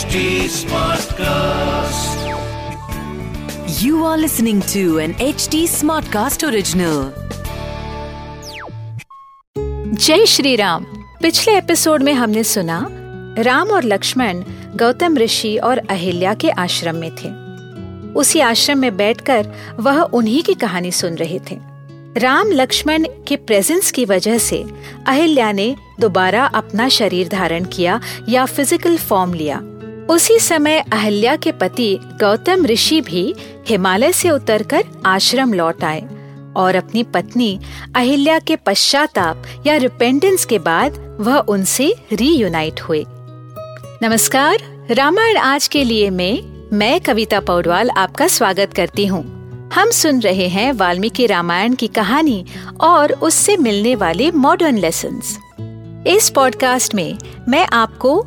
HD Smartcast. You are listening to an HD Smartcast original. जय श्री राम पिछले episode में हमने सुना, राम और लक्ष्मण गौतम ऋषि और अहिल्या के आश्रम में थे उसी आश्रम में बैठकर वह उन्हीं की कहानी सुन रहे थे राम, लक्ष्मण के प्रेजेंस की वजह से अहिल्या ने दोबारा अपना शरीर धारण किया या फ़िज़िकल फॉर्म लिया उसी समय अहिल्या के पति गौतम ऋषि भी हिमालय से उतरकर आश्रम लौट आए और अपनी पत्नी अहिल्या के पश्चाताप या रिपेंडेंस के बाद वह उनसे रीयूनाइट हुए। नमस्कार, रामायण आज के लिए में मैं कविता पौडवाल आपका स्वागत करती हूँ। हम सुन रहे हैं वाल्मीकि रामायण की कहानी और उससे मिलने वाले मॉडर्न लेसन इस पॉडकास्ट में मैं आपको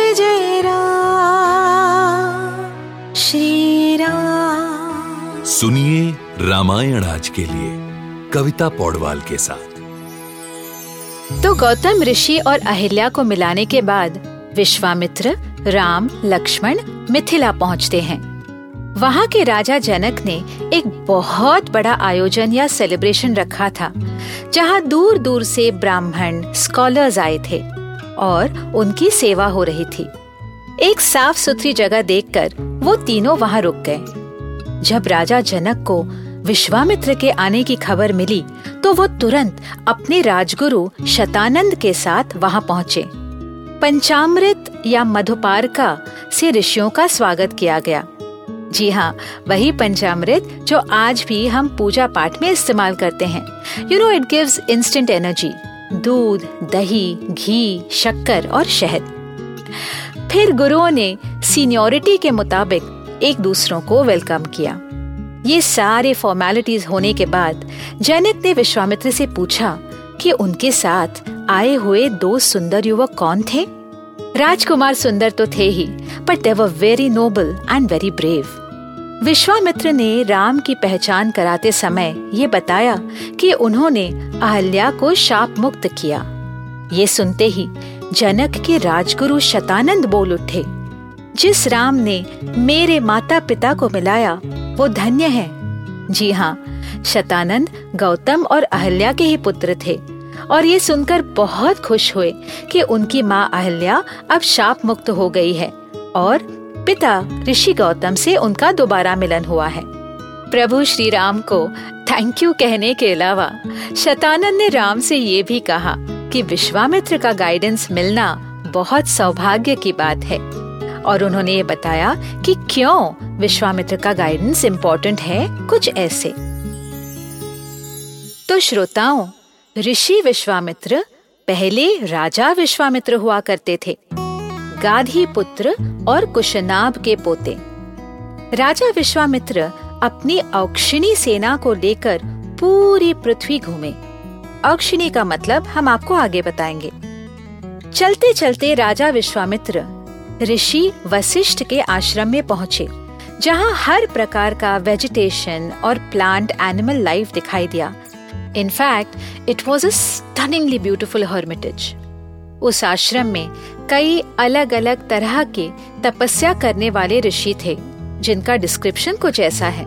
सुनिए रामायण आज के लिए, कविता पौडवाल के साथ। तो गौतम ऋषि और अहिल्या को मिलाने के बाद विश्वामित्र, राम, लक्ष्मण, मिथिला पहुँचते हैं। वहाँ के राजा जनक ने एक बहुत बड़ा आयोजन या सेलिब्रेशन रखा था, जहाँ दूर दूर से ब्राह्मण स्कॉलर्स आए थे और उनकी सेवा हो रही थी। एक साफ़ सुथरी जगह देखकर वो तीनों वहाँ रुक गए। जब राजा जनक को विश्वामित्र के आने की खबर मिली तो वो तुरंत अपने राजगुरु शतानंद के साथ वहाँ पहुँचे। पंचामृत या मधुपारका से ऋषियों का स्वागत किया गया। जी हाँ वही पंचामृत जो आज भी हम पूजा पाठ में इस्तेमाल करते हैं। You know it gives instant energy दूध, दही, घी, शक्कर और शहद। फिर गुरुओं ने सीनियोरिटी के मुताबिक एक दूसरों को वेलकम किया। ये सारे फॉर्मेलिटीज होने के बाद जनक ने विश्वामित्र से पूछा कि उनके साथ आए हुए दो सुंदर युवक कौन थे? राजकुमार सुंदर तो थे ही but they were very noble and very brave Vishwamitra ने राम की पहचान कराते समय ये बताया कि उन्होंने अहल्या को शाप मुक्त किया। ये सुनते ही जनक के राजगुरु शतानंद बोल उठे। जिस राम ने मेरे माता पिता को मिलाया, वो धन्य है। जी हाँ शतानंद, गौतम और अहल्या के ही पुत्र थे और ये सुनकर बहुत खुश हुए कि उनकी माँ अहल्या अब शाप मुक्त हो गई है और पिता ऋषि गौतम से उनका दोबारा मिलन हुआ है। प्रभु श्री राम को थैंक यू कहने के अलावा शतानंद ने राम से ये भी कहा कि विश्वामित्र का गाइडेंस मिलना बहुत सौभाग्य की बात है। और उन्होंने ये बताया कि क्यों विश्वामित्र का गाइडेंस इम्पोर्टेंट है कुछ ऐसे। तो श्रोताओं, ऋषि विश्वामित्र पहले राजा विश्वामित्र हुआ करते थे, गाधी पुत्र और कुशनाभ के पोते। राजा विश्वामित्र अपनी औक्षिणी सेना को लेकर पूरी पृथ्वी घूमे। औक्षिणी का मतलब हम आपको आगे बताएँगे। चलते चलते राजा विश्वामित्र ऋषि वशिष्ठ के आश्रम में पहुँचे, जहाँ हर प्रकार का वेजिटेशन और प्लांट एनिमल लाइफ दिखाई दिया। In fact it was a stunningly beautiful hermitage उस आश्रम में कई अलग अलग तरह के तपस्या करने वाले ऋषि थे, जिनका डिस्क्रिप्शन कुछ ऐसा है।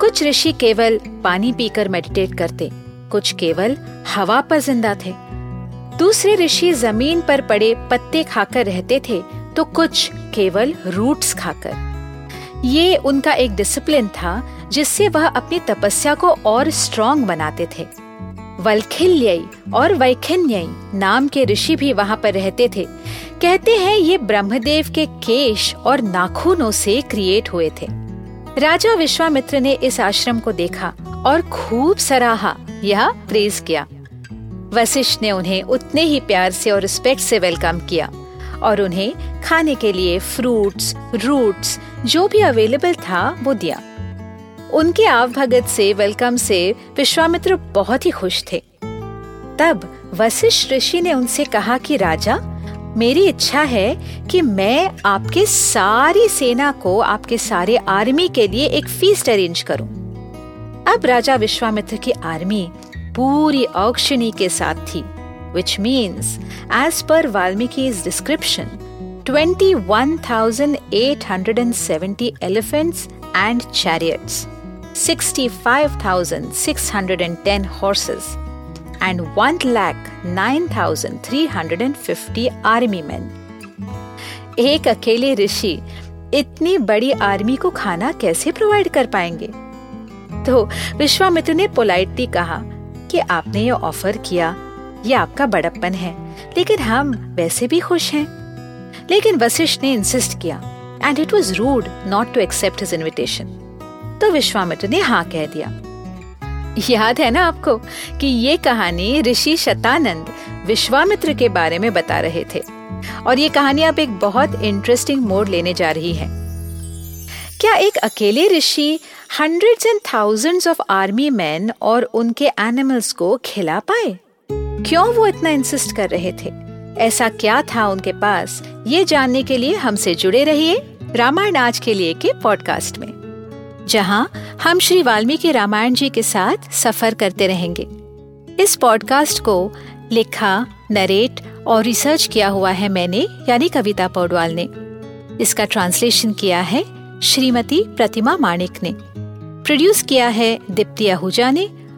कुछ ऋषि केवल पानी पीकर मेडिटेट करते, कुछ केवल हवा पर ज़िंदा थे। दूसरे ऋषि ज़मीन पर पड़े पत्ते खाकर रहते थे तो कुछ केवल रूट्स खाकर। ये उनका एक डिसिप्लिन था, जिससे वह अपनी तपस्या को और स्ट्रॉन्ग बनाते थे। वल्खिल्य और वैखिन्य नाम के ऋषि भी वहाँ पर रहते थे। कहते हैं ये ब्रह्मदेव के केश और नाखूनों से क्रिएट हुए थे। राजा विश्वामित्र ने इस आश्रम को देखा और खूब सराहा, यह प्रेज किया। वशिष्ठ ने उन्हें उतने ही प्यार से और रिस्पेक्ट से वेलकम किया। और उन्हें खाने के लिए फ्रूट्स रूट्स जो भी अवेलेबल था, वो दिया। उनके आवभगत से वेलकम से विश्वामित्र बहुत ही खुश थे। तब वशिष्ठ ऋषि ने उनसे कहा कि, राजा, मेरी इच्छा है कि मैं आपके सारी सेना को, आपके सारे आर्मी के लिए एक फीस्ट अरेंज करूँ। अब राजा विश्वामित्र की आर्मी पूरी औक्षणी के साथ थी। Which means as per Valmiki description 21,870 elephants and chariots, 65,610 horses, and 1,09,350 army men. एक अकेले ऋषि इतनी बड़ी आर्मी को खाना कैसे प्रोवाइड कर पाएँगे तो विश्वामित्र ने पोलाइटली कहा कि आपने ये ऑफ़र किया ये आपका बड़प्पन है। लेकिन हम वैसे भी खुश हैं। लेकिन वशिष्ठ ने इंसिस्ट किया and it was rude not to accept his invitation तो विश्वामित्र ने हाँ कह दिया। याद है ना आपको कि ये कहानी ऋषि शतानंद विश्वामित्र के बारे में बता रहे थे। और ये कहानी अब एक बहुत इंटरेस्टिंग मोड लेने जा रही है। क्या एक अकेले ऋषि hundreds and thousands of army man और उनके एनिमल्स को खिला पाए? क्यों वो इतना इंसिस्ट कर रहे थे? ऐसा क्या था उनके पास? ये जानने के लिए हमसे जुड़े रहिए रामायण आज के लिए के पॉडकास्ट में। जहाँ हम श्री वाल्मीकि रामायण जी के साथ सफ़र करते रहेंगे। इस पॉडकास्ट को लिखा नरेट और रिसर्च किया हुआ है मैंने, यानी कविता पौडवाल ने। इसका ट्रांसलेशन किया है श्रीमती प्रतिमा माणिक ने। प्रोड्यूस किया है दीप्ति आहूजा ने।